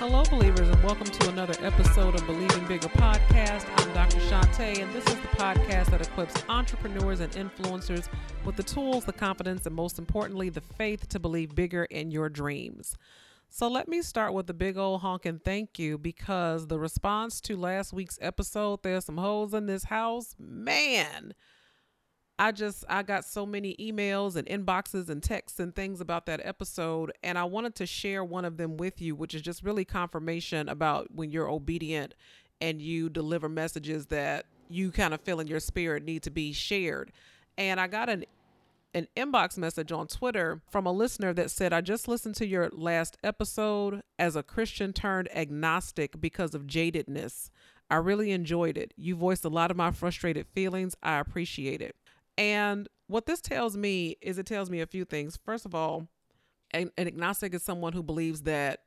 Hello, believers, and welcome to another episode of Believing Bigger podcast. I'm Dr. Shantae, and this is the podcast that equips entrepreneurs and influencers with the tools, the confidence, and most importantly, the faith to believe bigger in your dreams. So, let me start with a big old honking thank you because the response to last week's episode, There's Some Holes in This House, man. I just I got so many emails and inboxes and texts and things about that episode and I wanted to share one of them with you which is just really confirmation about when you're obedient and you deliver messages that you kind of feel in your spirit need to be shared. And I got an an inbox message on Twitter from a listener that said, I just listened to your last episode as a Christian turned agnostic because of jadedness. I really enjoyed it. You voiced a lot of my frustrated feelings. I appreciate it. And what this tells me is it tells me a few things. First of all, an, an agnostic is someone who believes that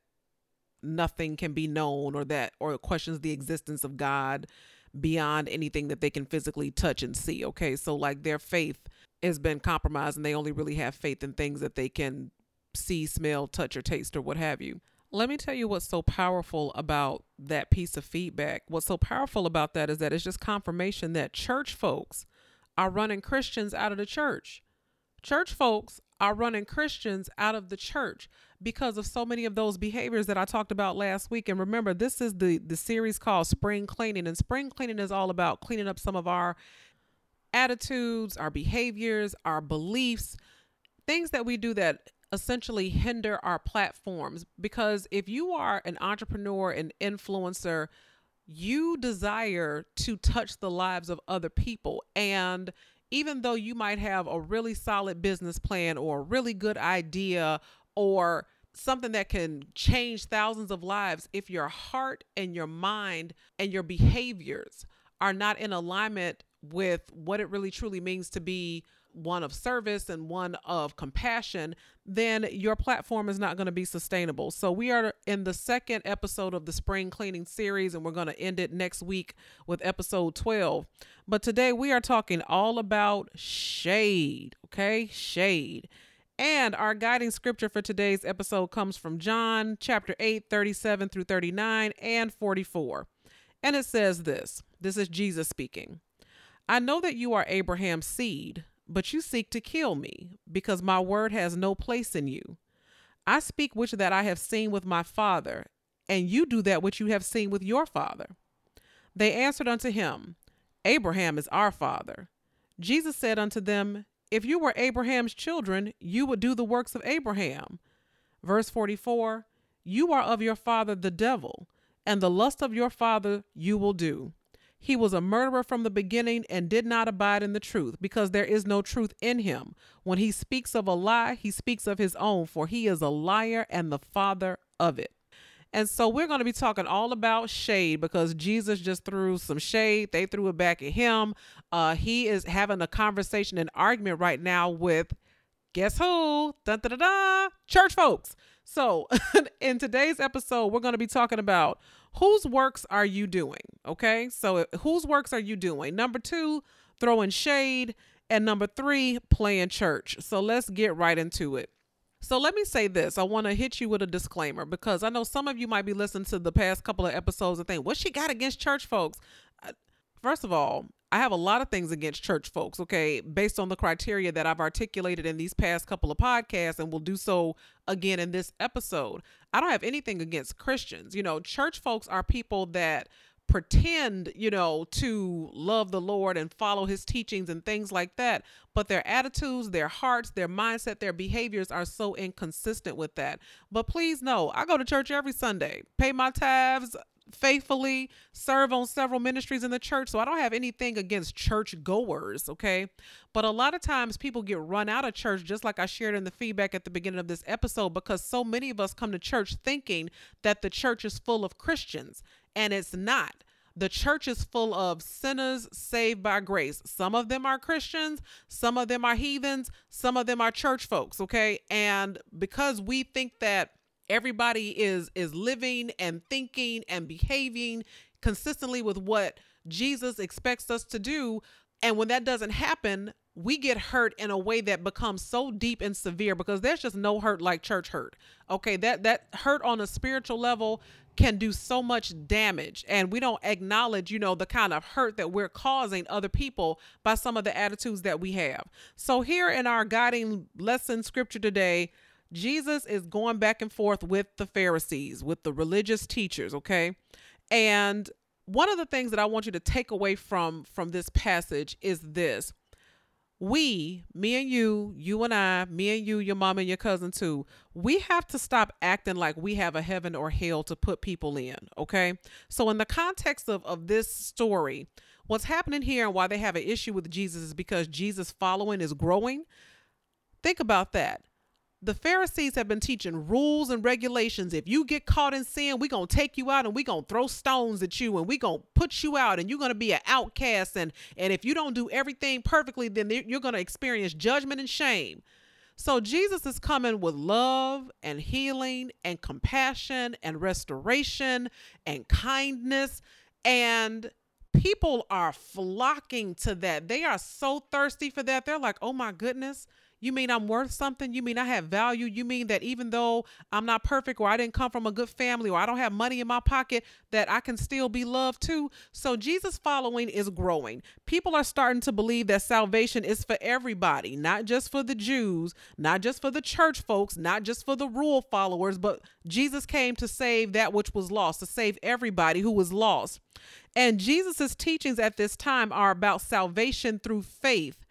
nothing can be known or that or questions the existence of God beyond anything that they can physically touch and see. Okay. So like their faith has been compromised and they only really have faith in things that they can see, smell, touch, or taste, or what have you. Let me tell you what's so powerful about that piece of feedback. What's so powerful about that is that it's just confirmation that church folks are running Christians out of the church. Church folks are running Christians out of the church because of so many of those behaviors that I talked about last week. And remember, this is the the series called Spring Cleaning, and spring cleaning is all about cleaning up some of our attitudes, our behaviors, our beliefs, things that we do that essentially hinder our platforms. Because if you are an entrepreneur, an influencer, you desire to touch the lives of other people. And even though you might have a really solid business plan or a really good idea or something that can change thousands of lives, if your heart and your mind and your behaviors are not in alignment with what it really truly means to be one of service and one of compassion, then your platform is not going to be sustainable. So, we are in the second episode of the spring cleaning series, and we're going to end it next week with episode 12. But today we are talking all about shade, okay? Shade. And our guiding scripture for today's episode comes from John chapter 8, 37 through 39 and 44. And it says this this is Jesus speaking. I know that you are Abraham's seed but you seek to kill me, because my word has no place in you. I speak which that I have seen with my father, and you do that which you have seen with your father. They answered unto him, Abraham is our father. Jesus said unto them, If you were Abraham's children, you would do the works of Abraham. Verse 44 You are of your father the devil, and the lust of your father you will do. He was a murderer from the beginning and did not abide in the truth, because there is no truth in him. When he speaks of a lie, he speaks of his own, for he is a liar and the father of it. And so we're going to be talking all about shade because Jesus just threw some shade. They threw it back at him. Uh, he is having a conversation and argument right now with guess who? Dun, dun, dun, dun, church folks. So, in today's episode, we're going to be talking about whose works are you doing? Okay. So, uh, whose works are you doing? Number two, throwing shade. And number three, playing church. So, let's get right into it. So let me say this. I want to hit you with a disclaimer because I know some of you might be listening to the past couple of episodes and think, what she got against church folks? First of all, I have a lot of things against church folks, okay, based on the criteria that I've articulated in these past couple of podcasts and will do so again in this episode. I don't have anything against Christians. You know, church folks are people that pretend, you know, to love the Lord and follow his teachings and things like that. But their attitudes, their hearts, their mindset, their behaviors are so inconsistent with that. But please know, I go to church every Sunday, pay my tithes, faithfully serve on several ministries in the church. So I don't have anything against church goers, okay? But a lot of times people get run out of church, just like I shared in the feedback at the beginning of this episode, because so many of us come to church thinking that the church is full of Christians, and it's not. The church is full of sinners saved by grace. Some of them are Christians, some of them are heathens, some of them are church folks, okay? And because we think that everybody is is living and thinking and behaving consistently with what Jesus expects us to do and when that doesn't happen we get hurt in a way that becomes so deep and severe because there's just no hurt like church hurt. Okay, that that hurt on a spiritual level can do so much damage and we don't acknowledge, you know, the kind of hurt that we're causing other people by some of the attitudes that we have. So here in our guiding lesson scripture today, Jesus is going back and forth with the Pharisees, with the religious teachers, okay? And one of the things that I want you to take away from from this passage is this we, me and you, you and I, me and you, your mom and your cousin too, we have to stop acting like we have a heaven or hell to put people in. Okay. So, in the context of, of this story, what's happening here and why they have an issue with Jesus is because Jesus' following is growing. Think about that the Pharisees have been teaching rules and regulations. If you get caught in sin, we're going to take you out and we're going to throw stones at you and we're going to put you out and you're going to be an outcast. And, and if you don't do everything perfectly, then you're going to experience judgment and shame. So Jesus is coming with love and healing and compassion and restoration and kindness. And people are flocking to that. They are so thirsty for that. They're like, oh my goodness you mean I'm worth something? You mean I have value? You mean that even though I'm not perfect or I didn't come from a good family or I don't have money in my pocket, that I can still be loved too? So Jesus following is growing. People are starting to believe that salvation is for everybody, not just for the Jews, not just for the church folks, not just for the rule followers, but Jesus came to save that which was lost, to save everybody who was lost. And Jesus' teachings at this time are about salvation through faith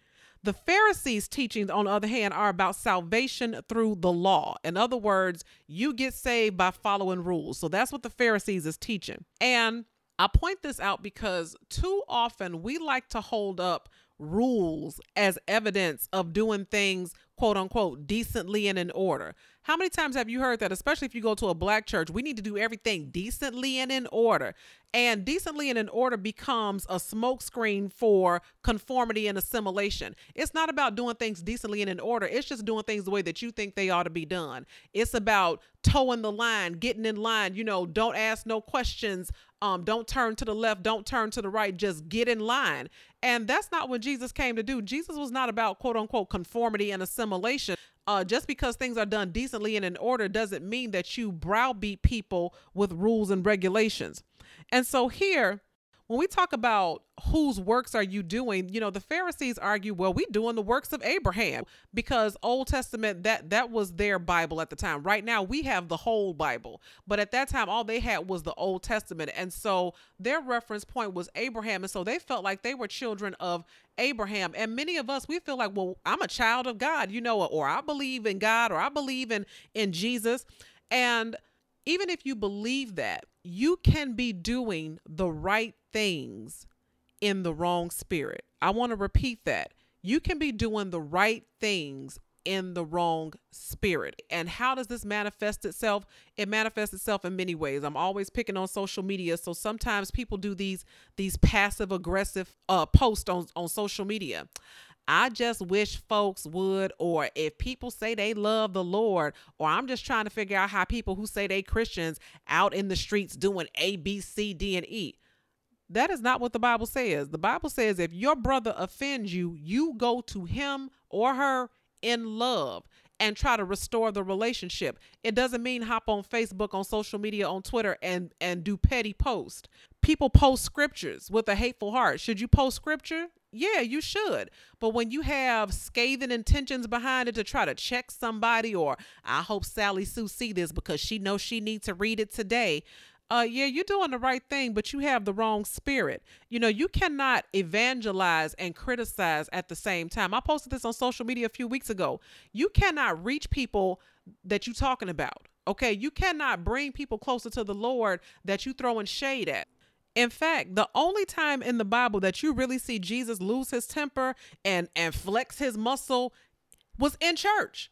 the Pharisees' teachings, on the other hand, are about salvation through the law. In other words, you get saved by following rules. So that's what the Pharisees is teaching. And I point this out because too often we like to hold up rules as evidence of doing things quote unquote decently and in order. How many times have you heard that, especially if you go to a black church, we need to do everything decently and in order? And decently and in order becomes a smokescreen for conformity and assimilation. It's not about doing things decently and in order, it's just doing things the way that you think they ought to be done. It's about toeing the line, getting in line, you know, don't ask no questions, um, don't turn to the left, don't turn to the right, just get in line. And that's not what Jesus came to do. Jesus was not about quote unquote conformity and assimilation. Uh, just because things are done decently and in order doesn't mean that you browbeat people with rules and regulations. And so here, when we talk about whose works are you doing you know the pharisees argue well we doing the works of abraham because old testament that that was their bible at the time. Right now we have the whole bible. But at that time all they had was the old testament. And so their reference point was abraham. And so they felt like they were children of abraham. And many of us we feel like well i'm a child of god you know or i believe in god or i believe in in jesus. And even if you believe that you can be doing the right things in the wrong spirit. I want to repeat that. You can be doing the right things in the wrong spirit. And how does this manifest itself? It manifests itself in many ways. I'm always picking on social media, so sometimes people do these these passive aggressive uh posts on on social media. I just wish folks would, or if people say they love the Lord, or I'm just trying to figure out how people who say they Christians out in the streets doing A, B, C, D, and E. That is not what the Bible says. The Bible says if your brother offends you, you go to him or her in love and try to restore the relationship. It doesn't mean hop on Facebook, on social media, on Twitter and and do petty post. People post scriptures with a hateful heart. Should you post scripture? Yeah, you should. But when you have scathing intentions behind it to try to check somebody or I hope Sally Sue see this because she knows she needs to read it today uh, yeah, you're doing the right thing, but you have the wrong spirit. You know, you cannot evangelize and criticize at the same time. I posted this on social media a few weeks ago. You cannot reach people that you're talking about. Okay, you cannot bring people closer to the Lord that you throwing shade at. In fact, the only time in the Bible that you really see Jesus lose his temper and and flex his muscle was in church.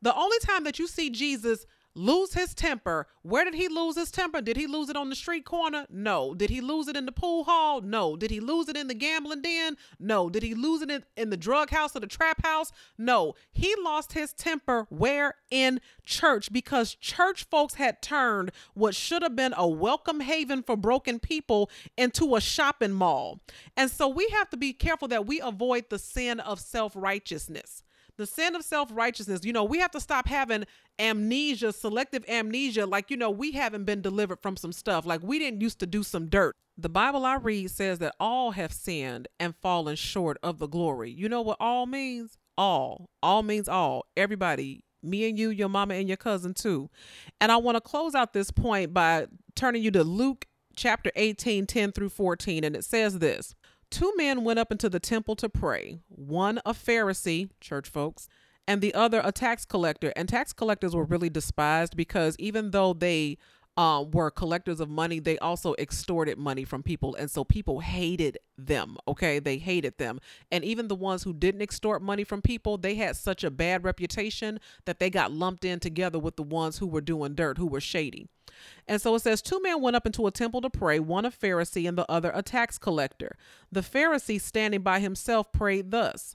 The only time that you see Jesus lose his temper. Where did he lose his temper? Did he lose it on the street corner? No. Did he lose it in the pool hall? No. Did he lose it in the gambling den? No. Did he lose it in, the drug house or the trap house? No. He lost his temper where? In church because church folks had turned what should have been a welcome haven for broken people into a shopping mall. And so we have to be careful that we avoid the sin of self righteousness the sin of self righteousness. You know, we have to stop having amnesia, selective amnesia, like, you know, we haven't been delivered from some stuff. Like, we didn't used to do some dirt. The Bible I read says that all have sinned and fallen short of the glory. You know what all means? All. All means all. Everybody. Me and you, your mama, and your cousin too. And I want to close out this point by turning you to Luke chapter 18, 10 through 14. And it says this Two men went up into the temple to pray, one a Pharisee, church folks, and the other a tax collector. And tax collectors were really despised because even though they um, were collectors of money, they also extorted money from people. And so people hated them. Okay. They hated them. And even the ones who didn't extort money from people, they had such a bad reputation that they got lumped in together with the ones who were doing dirt, who were shady. And so it says, Two men went up into a temple to pray, one a Pharisee and the other a tax collector. The Pharisee, standing by himself, prayed thus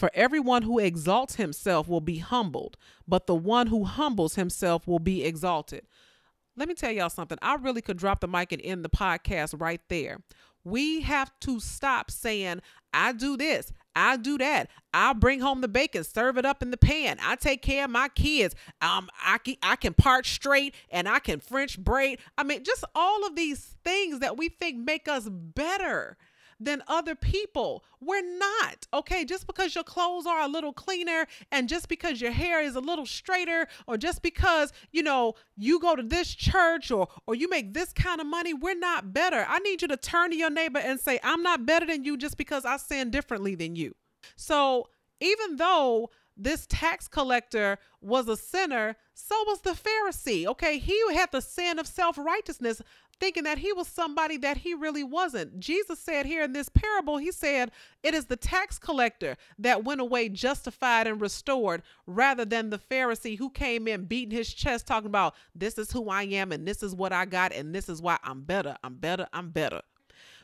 For everyone who exalts himself will be humbled, but the one who humbles himself will be exalted. Let me tell y'all something. I really could drop the mic and end the podcast right there. We have to stop saying, I do this, I do that. I'll bring home the bacon, serve it up in the pan. I take care of my kids. Um, I can, I can part straight and I can French braid. I mean, just all of these things that we think make us better than other people. We're not. Okay, just because your clothes are a little cleaner and just because your hair is a little straighter or just because, you know, you go to this church or or you make this kind of money, we're not better. I need you to turn to your neighbor and say, "I'm not better than you just because I sin differently than you." So, even though this tax collector was a sinner, so was the Pharisee. Okay, he had the sin of self righteousness, thinking that he was somebody that he really wasn't. Jesus said here in this parable, he said, It is the tax collector that went away justified and restored rather than the Pharisee who came in beating his chest, talking about, This is who I am, and this is what I got, and this is why I'm better, I'm better, I'm better.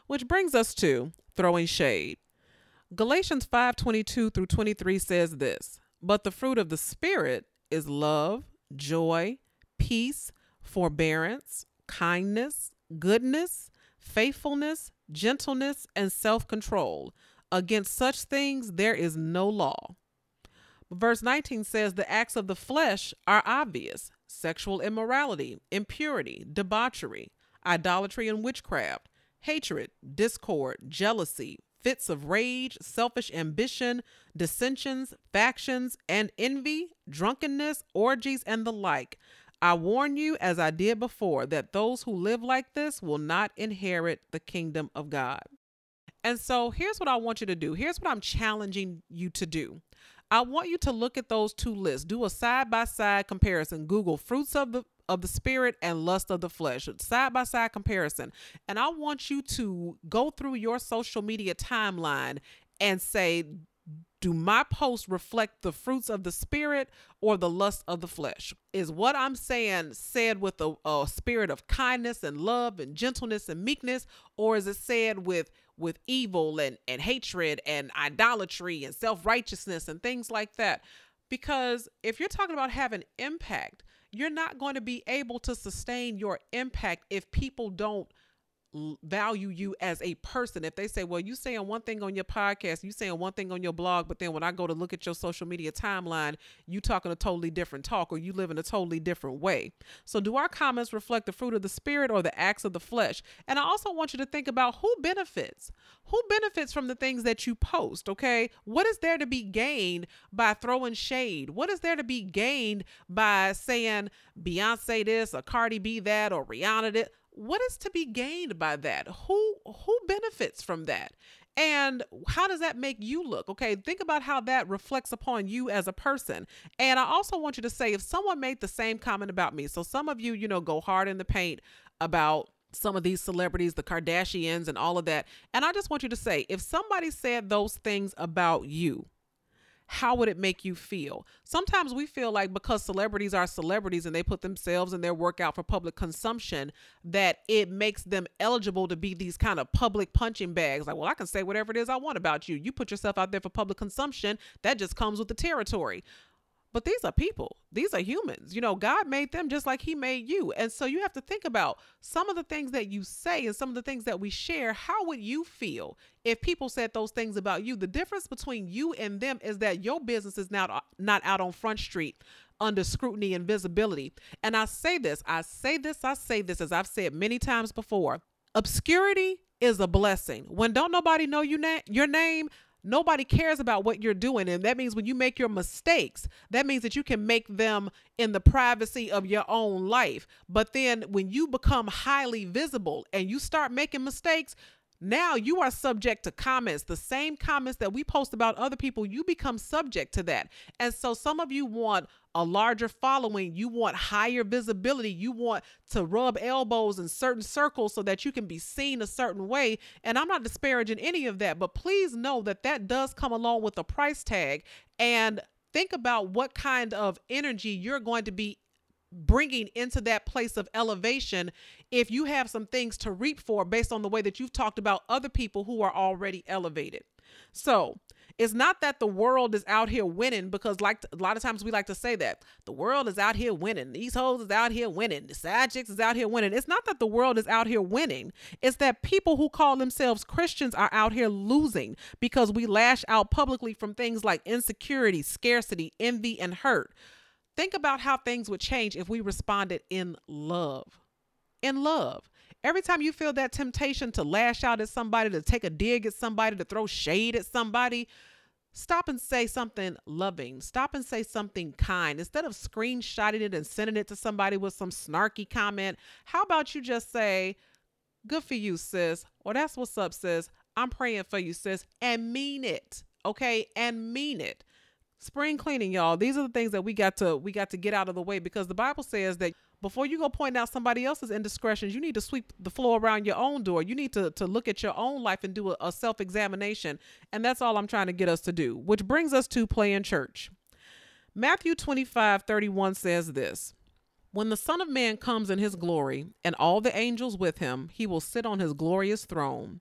Which brings us to throwing shade. Galatians 5:22 through 23 says this, but the fruit of the spirit is love, joy, peace, forbearance, kindness, goodness, faithfulness, gentleness, and self control. Against such things there is no law. Verse 19 says the acts of the flesh are obvious sexual immorality, impurity, debauchery, idolatry and witchcraft, hatred, discord, jealousy, fits of rage, selfish ambition, dissensions, factions, and envy, drunkenness, orgies, and the like. I warn you, as I did before, that those who live like this will not inherit the kingdom of God. And so here's what I want you to do. Here's what I'm challenging you to do. I want you to look at those two lists, do a side by side comparison. Google fruits of the of the spirit and lust of the flesh, side by side comparison. And I want you to go through your social media timeline and say, do my posts reflect the fruits of the spirit or the lust of the flesh? Is what I'm saying said with a, a, spirit of kindness and love and gentleness and meekness, or is it said with with evil and, and hatred and idolatry and self-righteousness and things like that? Because if you're talking about having impact, you're not going to be able to sustain your impact if people don't value you as a person. If they say, well, you saying one thing on your podcast, you saying one thing on your blog, but then when I go to look at your social media timeline, you talking a totally different talk or you live in a totally different way. So do our comments reflect the fruit of the spirit or the acts of the flesh? And I also want you to think about who benefits. Who benefits from the things that you post, okay? What is there to be gained by throwing shade? What is there to be gained by saying Beyonce this or Cardi B that or Rihanna this? What is to be gained by that? Who who benefits from that? And how does that make you look? Okay, think about how that reflects upon you as a person. And I also want you to say if someone made the same comment about me, so some of you, you know, go hard in the paint about some of these celebrities, the Kardashians, and all of that. And I just want you to say if somebody said those things about you, how would it make you feel? Sometimes we feel like because celebrities are celebrities and they put themselves and their work out for public consumption, that it makes them eligible to be these kind of public punching bags. Like, well, I can say whatever it is I want about you. You put yourself out there for public consumption, that just comes with the territory. But these are people. These are humans. You know, God made them just like He made you. And so you have to think about some of the things that you say and some of the things that we share. How would you feel if people said those things about you? The difference between you and them is that your business is now not out on Front Street under scrutiny and visibility. And I say this, I say this, I say this, as I've said many times before obscurity is a blessing. When don't nobody know you na- your name, Nobody cares about what you're doing. And that means when you make your mistakes, that means that you can make them in the privacy of your own life. But then when you become highly visible and you start making mistakes, now you are subject to comments the same comments that we post about other people you become subject to that. And so some of you want a larger following you want higher visibility you want to rub elbows in certain circles so that you can be seen a certain way. And i'm not disparaging any of that but please know that that does come along with a price tag. And think about what kind of energy you're going to be bringing into that place of elevation if you have some things to reap for based on the way that you've talked about other people who are already elevated. So, it's not that the world is out here winning because like a lot of times we like to say that the world is out here winning. These hoes is out here winning. The side is out here winning. It's not that the world is out here winning. It's that people who call themselves christians are out here losing because we lash out publicly from things like insecurity scarcity envy and hurt Think about how things would change if we responded in love. In love. Every time you feel that temptation to lash out at somebody, to take a dig at somebody, to throw shade at somebody, stop and say something loving. Stop and say something kind. Instead of screenshotting it and sending it to somebody with some snarky comment, how about you just say, Good for you, sis, or that's what's up, sis. I'm praying for you, sis, and mean it. Okay, and mean it spring cleaning y'all. These are the things that we got to we got to get out of the way because the bible says that before you go point out somebody else's indiscretions you need to sweep the floor around your own door. You need to to look at your own life and do a, a self-examination. And that's all i'm trying to get us to do which brings us to playing church. Matthew 25 31 says this when the Son of Man comes in his glory, and all the angels with him, he will sit on his glorious throne.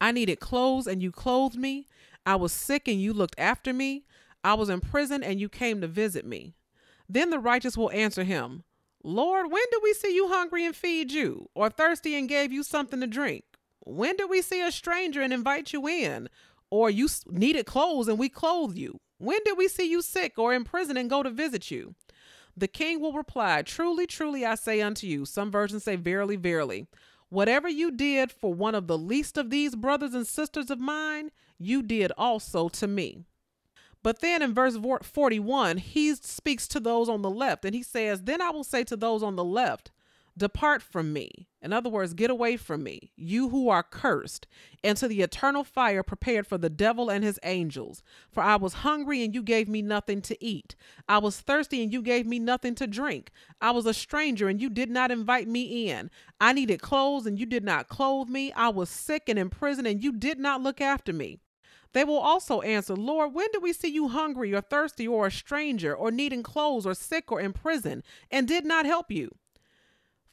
I needed clothes and you clothed me. I was sick and you looked after me. I was in prison and you came to visit me. Then the righteous will answer him, Lord, when did we see you hungry and feed you, or thirsty and gave you something to drink? When did we see a stranger and invite you in, or you needed clothes and we clothed you? When did we see you sick or in prison and go to visit you? The king will reply, Truly, truly, I say unto you. Some versions say, Verily, verily. Whatever you did for one of the least of these brothers and sisters of mine, you did also to me. But then in verse 41, he speaks to those on the left and he says, Then I will say to those on the left, Depart from me. In other words, get away from me, you who are cursed, into the eternal fire prepared for the devil and his angels. For I was hungry, and you gave me nothing to eat. I was thirsty, and you gave me nothing to drink. I was a stranger, and you did not invite me in. I needed clothes, and you did not clothe me. I was sick and in prison, and you did not look after me. They will also answer, Lord, when did we see you hungry or thirsty or a stranger or needing clothes or sick or in prison and did not help you?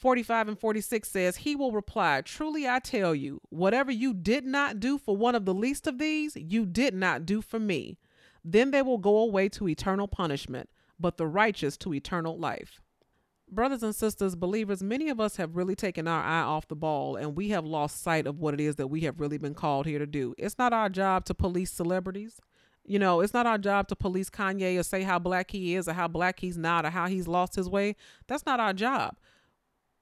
45 and 46 says, He will reply, Truly I tell you, whatever you did not do for one of the least of these, you did not do for me. Then they will go away to eternal punishment, but the righteous to eternal life. brothers and sisters, believers, many of us have really taken our eye off the ball and we have lost sight of what it is that we have really been called here to do. It's not our job to police celebrities. You know, it's not our job to police Kanye or say how black he is or how black he's not or how he's lost his way. That's not our job.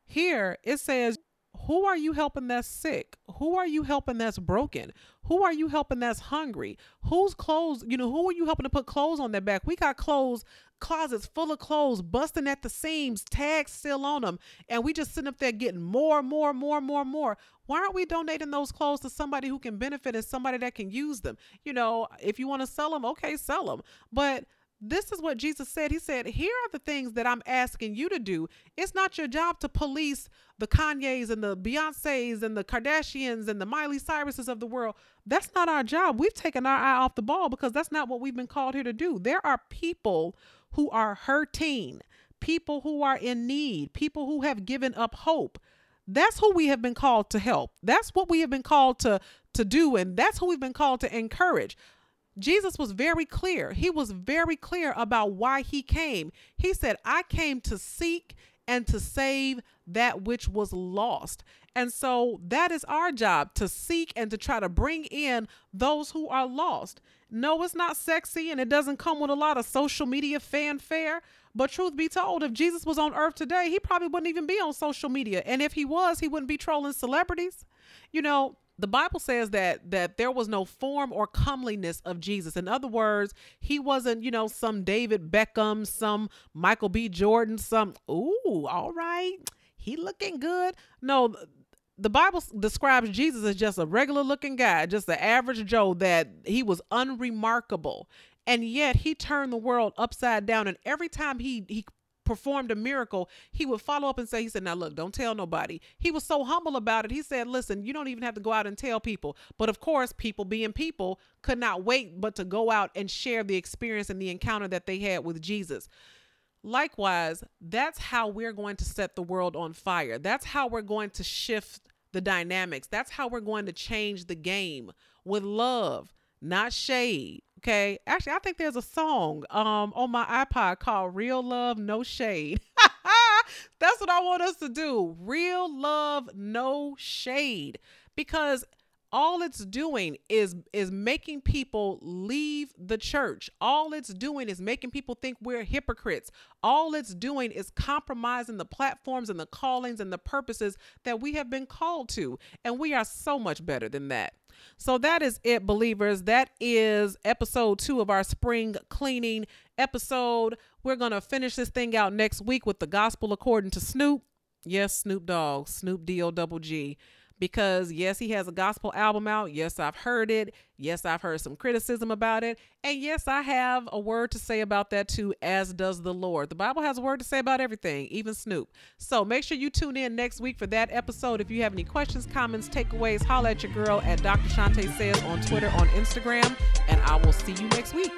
Here it says who are you helping that's sick? Who are you helping that's broken? Who are you helping that's hungry? Whose clothes, you know, who are you helping to put clothes on their back? We got clothes, closets full of clothes, busting at the seams, tags still on them, and we just sitting up there getting more, more, more, more, more. Why aren't we donating those clothes to somebody who can benefit and somebody that can use them? You know, if you want to sell them, okay, sell them. But this is what Jesus said. He said, Here are the things that I'm asking you to do. It's not your job to police the Kanyes and the Beyoncés and the Kardashians and the Miley Cyruses of the world. That's not our job. We've taken our eye off the ball because that's not what we've been called here to do. There are people who are hurting, people who are in need, people who have given up hope. That's who we have been called to help. That's what we have been called to to do and that's who we've been called to encourage. Jesus was very clear. He was very clear about why he came. He said, I came to seek and to save that which was lost. And so that is our job to seek and to try to bring in those who are lost. No, it's not sexy and it doesn't come with a lot of social media fanfare. But truth be told, if Jesus was on earth today, he probably wouldn't even be on social media. And if he was, he wouldn't be trolling celebrities. You know, the Bible says that that there was no form or comeliness of Jesus. In other words, he wasn't, you know, some David Beckham, some Michael B. Jordan, some ooh, all right, he looking good. No, the Bible describes Jesus as just a regular looking guy, just the average Joe that he was unremarkable. And yet he turned the world upside down. And every time he he performed a miracle, he would follow up and say, He said, Now look, don't tell nobody. He was so humble about it. He said, Listen, you don't even have to go out and tell people. But of course, people being people could not wait but to go out and share the experience and the encounter that they had with Jesus. Likewise, that's how we're going to set the world on fire. That's how we're going to shift the dynamics. That's how we're going to change the game with love, not shade, Okay. Actually, I think there's a song um on my iPod called Real Love No Shade. That's what I want us to do. Real love no shade. Because all it's doing is is making people leave the church all it's doing is making people think we're hypocrites all it's doing is compromising the platforms and the callings and the purposes that we have been called to and we are so much better than that so that is it, believers. That is episode two of our spring cleaning episode. We're going to finish this thing out next week with the gospel according to Snoop. Yes, Snoop Dogg, Snoop D O double G because yes, he has a gospel album out. Yes, I've heard it. Yes, I've heard some criticism about it. And yes, I have a word to say about that too, as does the Lord. The Bible has a word to say about everything, even Snoop. So make sure you tune in next week for that episode. If you have any questions, comments, takeaways, holla at your girl at Dr. Shante Says on Twitter, on Instagram, and I will see you next week.